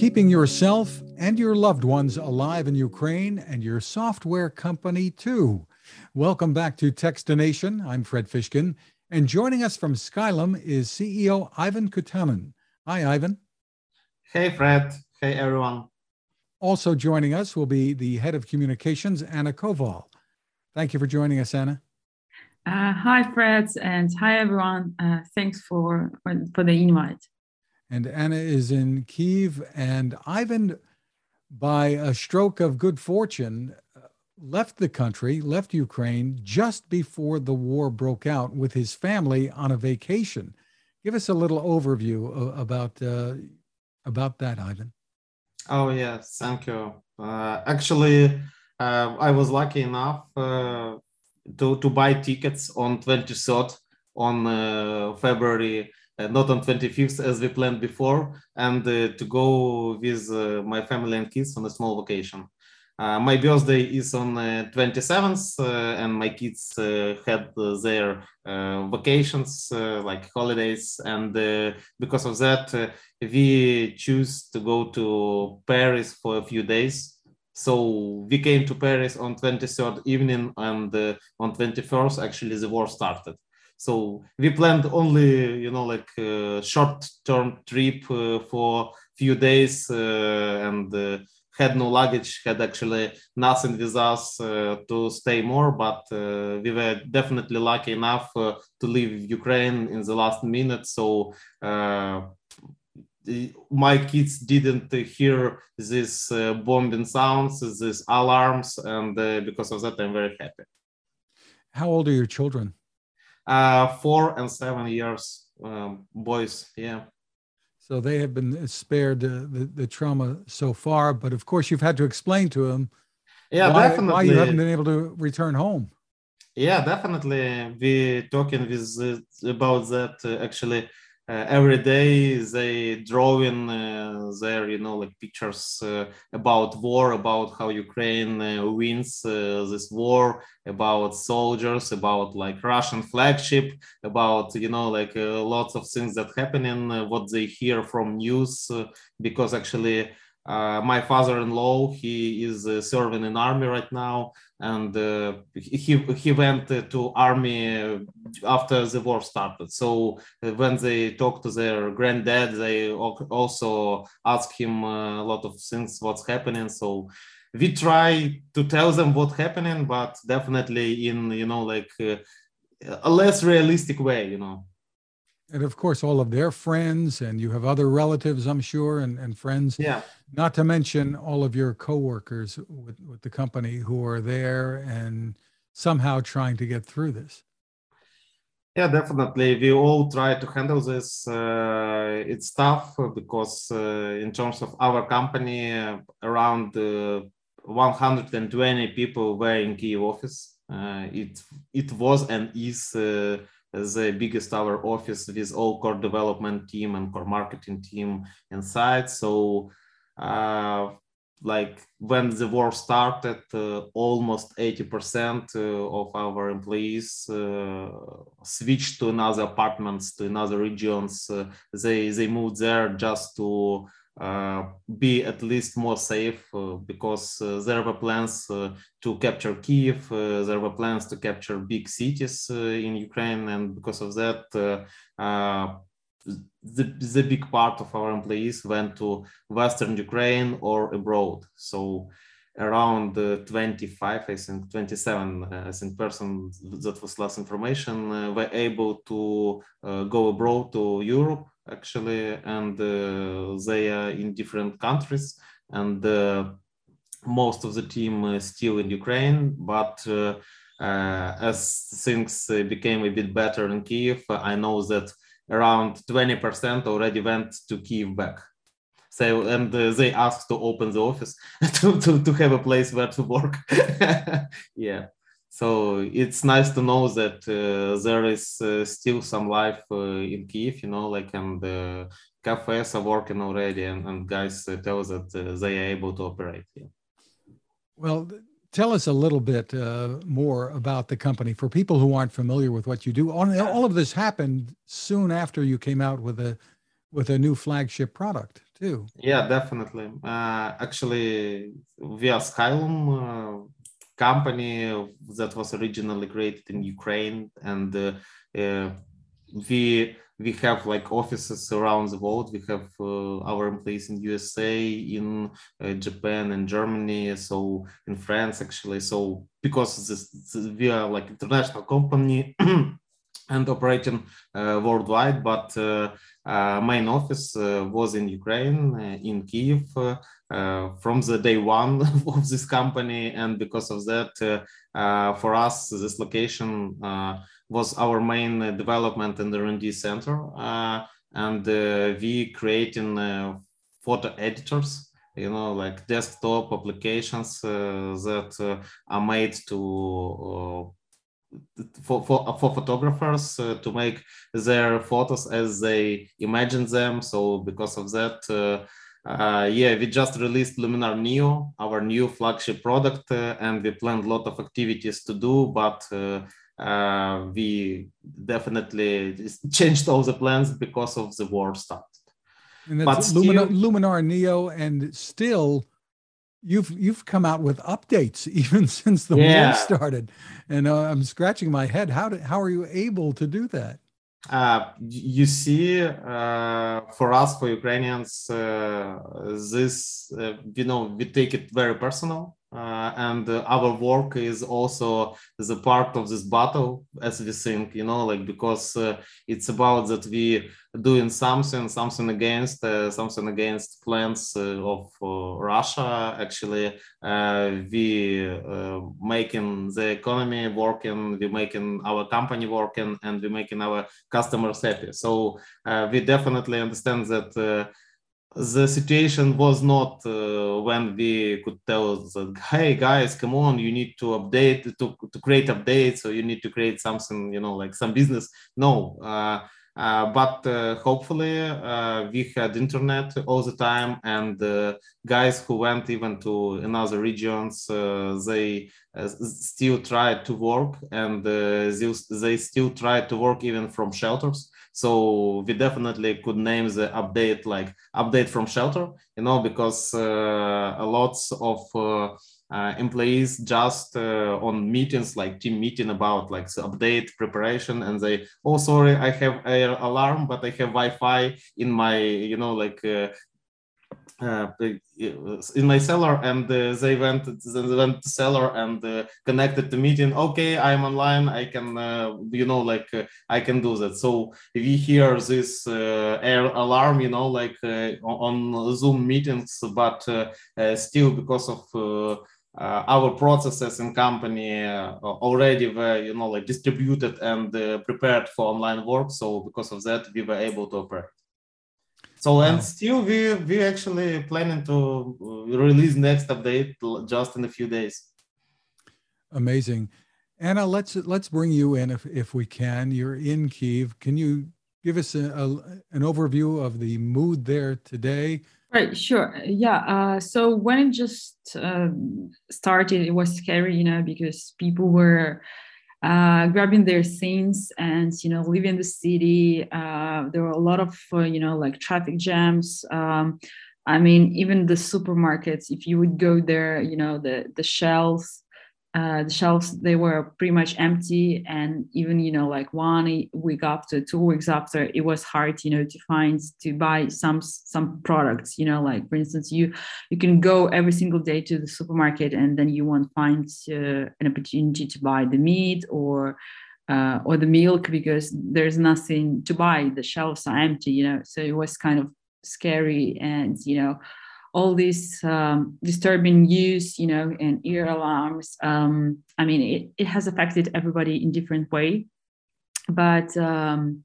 keeping yourself and your loved ones alive in Ukraine and your software company too. Welcome back to Techstination. I'm Fred Fishkin, and joining us from Skylum is CEO Ivan Kutanov. Hi, Ivan. Hey, Fred. Hey, everyone. Also joining us will be the head of communications, Anna Koval. Thank you for joining us, Anna. Uh, hi, Fred, and hi, everyone. Uh, thanks for, for the invite. And Anna is in Kiev, and Ivan, by a stroke of good fortune, uh, left the country, left Ukraine just before the war broke out with his family on a vacation. Give us a little overview about uh, about that, Ivan. Oh yes, thank you. Uh, actually, uh, I was lucky enough uh, to to buy tickets on 23rd on uh, February, not on 25th as we planned before, and uh, to go with uh, my family and kids on a small vacation. Uh, my birthday is on uh, 27th, and my kids had their vacations, like holidays, and because of that, we choose to go to Paris for a few days so we came to Paris on 23rd evening, and uh, on 21st, actually, the war started. So we planned only, you know, like a short-term trip uh, for few days, uh, and uh, had no luggage, had actually nothing with us uh, to stay more. But uh, we were definitely lucky enough to leave Ukraine in the last minute. So my kids didn't hear these uh, bombing sounds, these alarms, and uh, because of that, I'm very happy. How old are your children? Uh, four and seven years, um, boys. Yeah. So they have been spared the, the trauma so far, but of course, you've had to explain to them. Yeah, why, definitely. Why you haven't been able to return home? Yeah, definitely. We talking with uh, about that uh, actually uh, every day they drawing uh, their you know like pictures uh, about war about how ukraine wins this war about soldiers about like russian flagship about you know like lots of things that happening what they hear from news because actually uh, my father-in-law he is uh, serving in army right now and uh, he he went to army after the war started. So uh, when they talk to their granddad they also ask him uh, a lot of things what's happening. So we try to tell them what's happening but definitely in you know like uh, a less realistic way you know and of course all of their friends and you have other relatives i'm sure and, and friends. Yeah. Not to mention all of your coworkers with, with the company who are there and somehow trying to get through this. Yeah definitely. We all try to handle this. Uh, it's tough because uh, in terms of our company uh, around 120 people were in kiev office. Uh, it it was and is uh, the biggest our office with all core development team and core marketing team inside. So uh, like when the war started, uh, almost 80% uh, of our employees uh, switched to another apartments, to another regions. Uh, they, they moved there just to be at least more safe uh, because uh, there were plans to capture Kiev, there were plans to capture big cities in Ukraine, and because of that, the, the big part of our employees went to Western Ukraine or abroad. So around uh, 25, I think 27, uh, I think person that was last information uh, were able to go abroad to Europe actually, and uh, they are in different countries, and uh, most of the team is still in Ukraine, but. Uh, as things became a bit better in Kiev, I know that around 20% already went to Kiev back. So, and uh, they asked to open the office to, to, to have a place where to work. yeah so it's nice to know that uh, there is uh, still some life uh, in Kiev, you know, like and uh, cafes are working already, and, and guys uh, tell us that uh, they are able to operate. Yeah. Well, tell us a little bit more about the company for people who aren't familiar with what you do. All, all of this happened soon after you came out with a with a new flagship product too. Yeah, definitely. Uh, actually, via Skylum uh, company that was originally created in Ukraine, and uh, uh, we we have like offices around the world. We have uh, our employees in USA, in uh, Japan, and Germany. So in France, actually. So because this, this, we are like international company. and operating uh, worldwide, but uh, uh, main office was in Ukraine, in Kiev, from the day one of this company, and because of that, for us, this location was our main development and R&D center, and we creating photo editors you know like desktop applications uh, that uh, are made to uh, for, for, for photographers uh, to make their photos as they imagine them. So because of that, uh, uh, yeah, we just released Luminar Neo, our new flagship product, uh, and we planned a lot of activities to do, but uh, uh, we definitely changed all the plans because of the war started. And that's but Luminar, still, Luminar Neo, and still you've you've come out with updates even since the yeah. war started. And uh, i'm scratching my head. How did how are you able to do that? Uh, you see uh, for us for ukrainians uh, this uh, you know we take it very personal uh, and uh, our work is also the part of this battle as we think you know like because uh, it's about that we doing something something against uh, something against plans uh, of uh, russia. Actually we making the economy working we making our company working and we making our customers happy. So we definitely understand that the situation was not uh, when we could tell that hey guys come on you need to update to, to create updates or you need to create something you know like some business. No uh, uh, but uh, hopefully uh, we had internet all the time and guys who went even to another regions uh, they still tried to work and they still tried to work even from shelters so we definitely could name the update like update from shelter, you know, because uh, a lot of uh, uh, employees just uh, on meetings like team meeting about like the update preparation and they oh sorry i have air alarm but i have wi-fi in my you know like uh, in my cellar and uh, they went they went to cellar and uh, connected to meeting okay i'm online. I can uh, you know like uh, i can do that. So if we hear this uh, air alarm you know like on zoom meetings but still because of our processes in company already were you know like distributed and prepared for online work. So because of that we were able to operate so and still we we actually planning to uh, release next update just in a few days. Amazing, Anna. Let's let's bring you in if if we can. You're in Kiev. Can you give us a, a an overview of the mood there today? Right, sure. Yeah. Uh, so when it just uh, started, it was scary, you know, because people were uh, grabbing their things and you know leaving the city. Uh, there were a lot of uh, you know like traffic jams. Um, I mean, even the supermarkets. If you would go there, you know the the shelves uh, the shelves they were pretty much empty and even you know like one week after two weeks after it was hard you know to find to buy some some products you know like for instance you you can go every single day to the supermarket and then you won't find uh, an opportunity to buy the meat or uh, or the milk because there's nothing to buy. The shelves are empty you know so it was kind of scary and you know all these um, disturbing news, you know, and ear alarms. Um, I mean, it, it has affected everybody in different way, but um,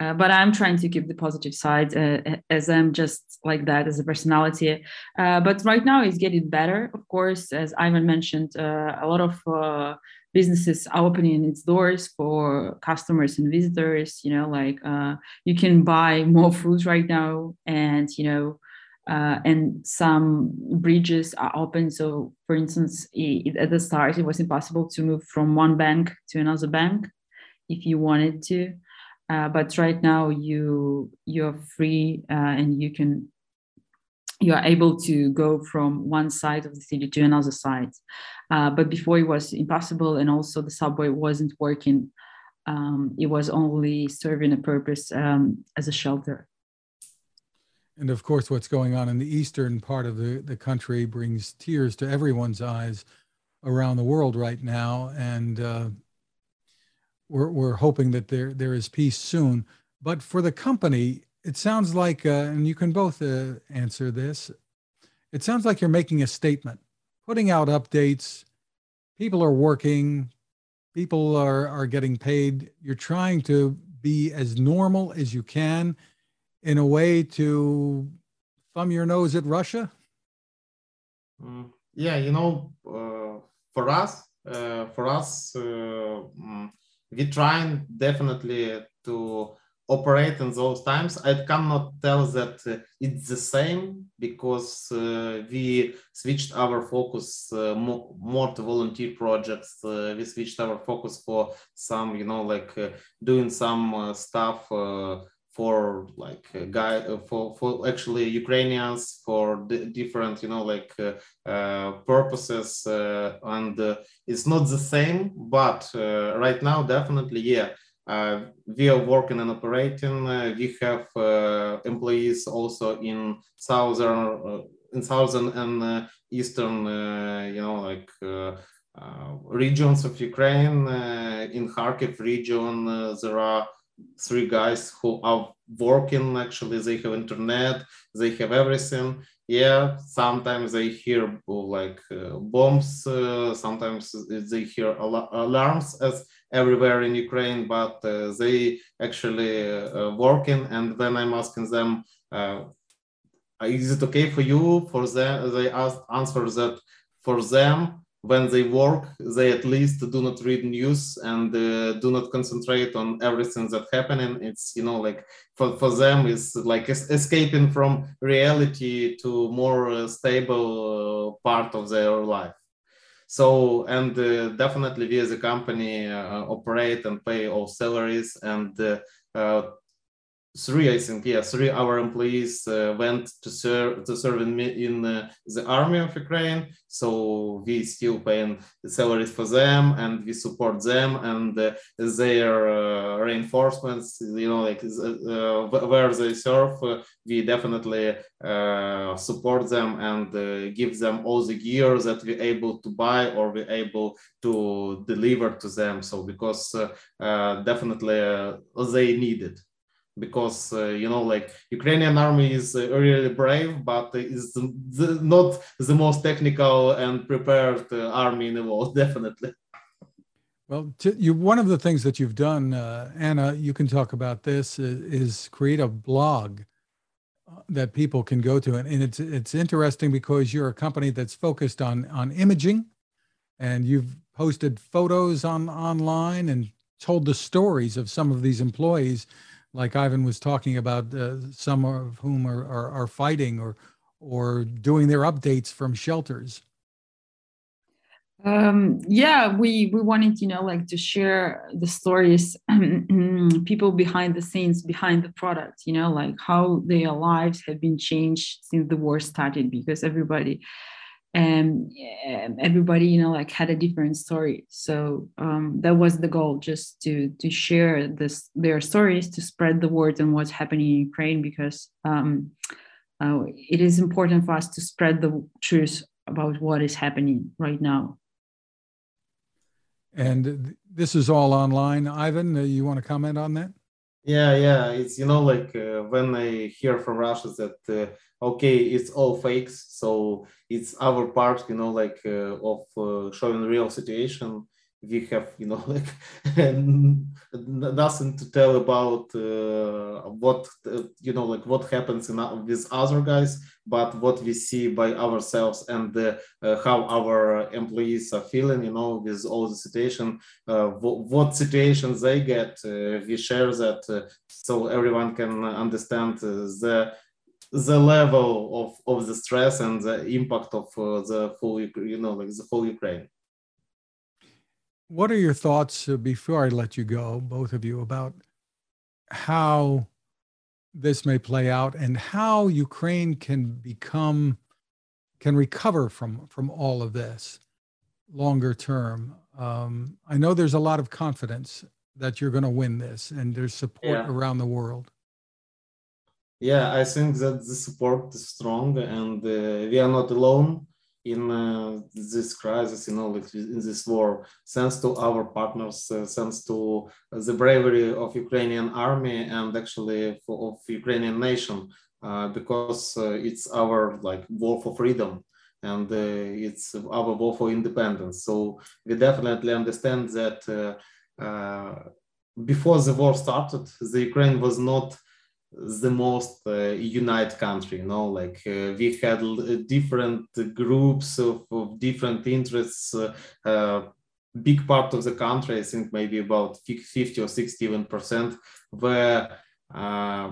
uh, but I'm trying to keep the positive side uh, as I'm just like that as a personality. Uh, but right now it's getting better, of course, as Ivan mentioned. Uh, a lot of uh, businesses are opening its doors for customers and visitors. You know, like uh, you can buy more food right now, and you know uh, and some bridges are open. So, for instance, it, at the start, it was impossible to move from one bank to another bank if you wanted to. Uh, but right now, you you're free uh, and you can you are able to go from one side of the city to another side. Uh, but before it was impossible, and also the subway wasn't working. Um, it was only serving a purpose um, as a shelter. And of course, what's going on in the eastern part of the, the country brings tears to everyone's eyes around the world right now. And uh, we're, we're hoping that there, there is peace soon. But for the company, it sounds like, uh, and you can both uh, answer this, it sounds like you're making a statement, putting out updates. People are working, people are, are getting paid. You're trying to be as normal as you can in a way to thumb your nose at Russia? Mm, yeah, you know, uh, for us, uh, for us, uh, mm, we trying definitely to operate in those times. I cannot tell that uh, it's the same because uh, we switched our focus uh, more, to volunteer projects. We switched our focus for some, you know, like doing some stuff for like uh, guy uh, for for actually Ukrainians for different you know like uh, uh purposes uh, and uh, it's not the same but uh, right now definitely yeah we are working and operating we have employees also in southern in southern and eastern you know like regions of Ukraine in Kharkiv region there are three guys who are working actually they have internet they have everything. Yeah sometimes they hear like uh, bombs uh, sometimes they hear al- alarms as everywhere in ukraine but uh, they actually uh, working and then i'm asking them uh, is it okay for you? For them they ask answer that for them when they work, they at least do not read news and uh, do not concentrate on everything that's happening. It's you know like for, for them is like es- escaping from reality to more uh, stable uh, part of their life. So and uh, definitely we as a company uh, operate and pay all salaries and uh, three, I think, yeah, three our employees uh, went to serve to serve in, in uh, the army of Ukraine. So we still paying salaries for them, and we support them and uh, their uh, reinforcements. You know, like uh, where they serve, uh, we definitely support them and give them all the gear that we're able to buy or we're able to deliver to them. So because definitely they need it because uh, you know like ukrainian army is uh, really brave but is the, not the most technical and prepared uh, army in the world definitely. Well you one of the things that you've done uh, anna you can talk about this is, uh, is, create a blog uh, that people can go to. And, and it's it's interesting because you're a company that's focused on on imaging and you've posted photos on online and told the stories of some of these employees like Ivan was talking about, uh, some of whom are, are, are fighting or or doing their updates from shelters. Um, yeah, we we wanted, you know, like to share the stories, people behind the scenes, behind the product, you know, like how their lives have been changed since the war started, because everybody and everybody you know like had a different story. So um, that was the goal just to to share this their stories to spread the word on what's happening in ukraine because um, uh, it is important for us to spread the truth about what is happening right now. And this is all online. Ivan uh, you want to comment on that? Yeah yeah. It's you know like uh, when i hear from russia that uh, okay it's all fakes so it's our part you know like uh, of uh, showing real situation. We have you know like nothing to tell about uh, what uh, you know like what happens in, with other guys but what we see by ourselves and uh, how our employees are feeling you know with all the situation uh, what situations they get uh, we share that uh, so everyone can understand the the level of, of the stress and the impact of the full you know like the whole ukraine what are your thoughts uh, before I let you go, both of you, about how this may play out and how Ukraine can become can recover from from all of this longer term. Um, I know there's a lot of confidence that you're going to win this, and there's support yeah. around the world. Yeah, I think that the support is strong, and uh, we are not alone in uh, this crisis, you know, in this war, thanks to our partners, uh, thanks to the bravery of Ukrainian army and actually for, of Ukrainian nation, uh, because uh, it's our like war for freedom and uh, it's our war for independence. So we definitely understand that before the war started, the Ukraine was not the most uh, united country you know like uh, we had different groups of, of different interests uh, uh, big part of the country i think maybe about 50 or 60 even percent were uh,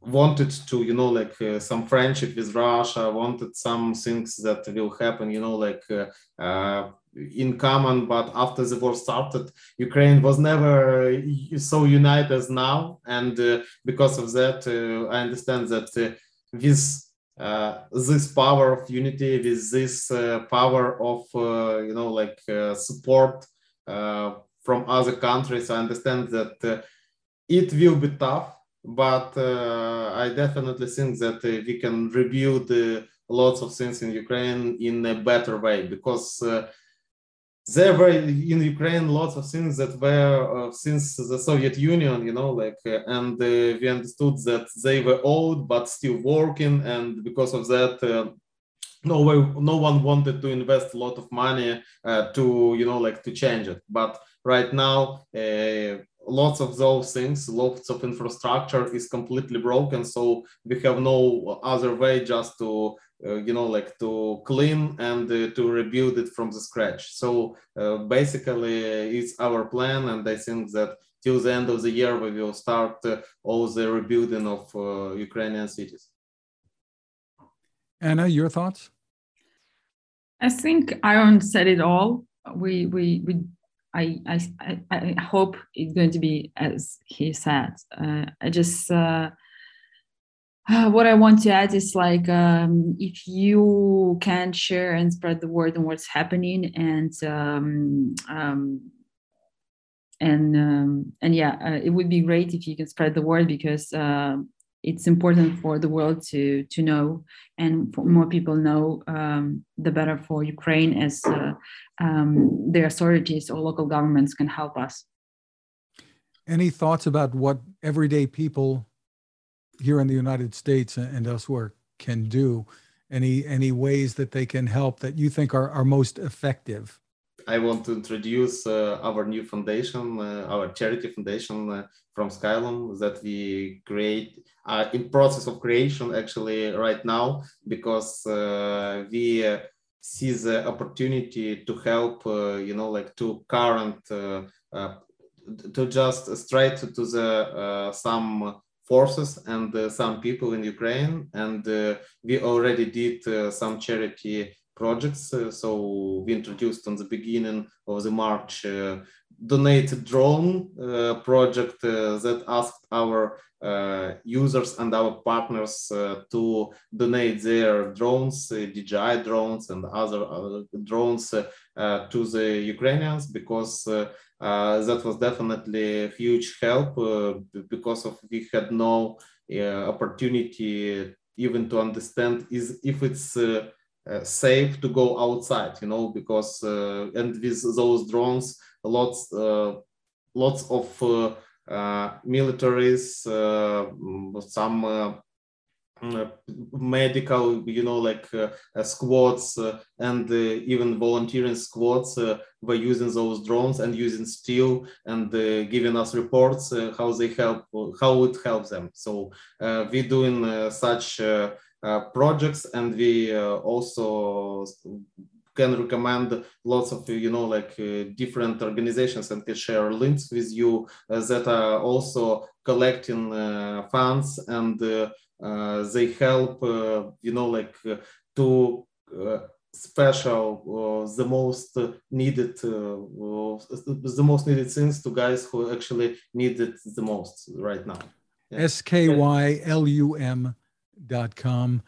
wanted to you know like uh, some friendship with russia wanted some things that will happen you know like in common but after the war started ukraine was never so united as now. And uh, because of that uh, i understand that uh, with uh, this power of unity with this uh, power of uh, you know like support from other countries i understand that it will be tough but i definitely think that we can rebuild lots of things in ukraine in a better way because there were in Ukraine lots of things that were uh, since the Soviet Union, you know, like, uh, and uh, we understood that they were old but still working, and because of that, uh, no way, no one wanted to invest a lot of money uh, to, you know, like to change it. But right now, uh, lots of those things, lots of infrastructure is completely broken, so we have no other way just to you know like to clean and uh, to rebuild it from the scratch. So uh, basically it's our plan and i think that till the end of the year we will start all the rebuilding of ukrainian cities. Anna your thoughts? I think aaron said it all. We we we I, I, I hope it's going to be as he said. Uh, I just uh, what I want to add is like um, if you can share and spread the word on what's happening and um, um, and um, and yeah, uh, it would be great if you can spread the word because uh, it's important for the world to to know and more people know um, the better for Ukraine as uh, their authorities or local governments can help us. Any thoughts about what everyday people here in the United States and elsewhere can do? Any any ways that they can help that you think are, are most effective? I want to introduce uh, our new foundation, uh, our charity foundation uh, from Skylum that we create uh, in process of creation actually right now because uh, we uh, see the opportunity to help, you know, like to current, to just straight to the some forces and uh, some people in Ukraine. And uh, we already did uh, some charity projects. so we introduced on the beginning of the March donate drone project that asked our uh, users and our partners uh, to donate their drones, uh, DJI drones and other, other drones to the Ukrainians because uh, that was definitely a huge help uh, because of we had no uh, opportunity even to understand is if it's uh, safe to go outside you know because and with those drones lots lots of militaries some medical you know like uh, uh, squads uh, and uh, even volunteering squads uh, were using those drones and using steel and giving us reports how they help how it helps them. So we're doing such projects and we also can recommend lots of you know like different organizations and can share links with you that are also collecting funds and uh, Uh, they help uh, you know like uh, to uh, special uh, the most needed the most needed things to guys who actually need it the most right now S K Y L U M dot com.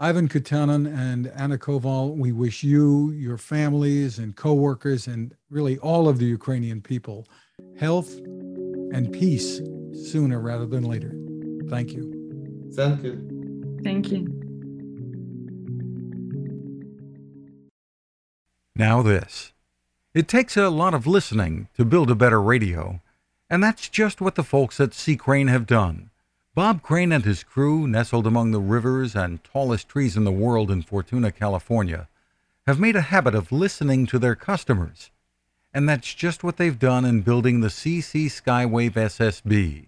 Ivan Kutanov and Anna Koval, we wish you, your families, and coworkers, and really all of the Ukrainian people health and peace sooner rather than later. Thank you. Thank you. Thank you. Now, this. It takes a lot of listening to build a better radio, and that's just what the folks at C. Crane have done. Bob Crane and his crew, nestled among the rivers and tallest trees in the world in Fortuna, California, have made a habit of listening to their customers. And that's just what they've done in building the CC Skywave SSB,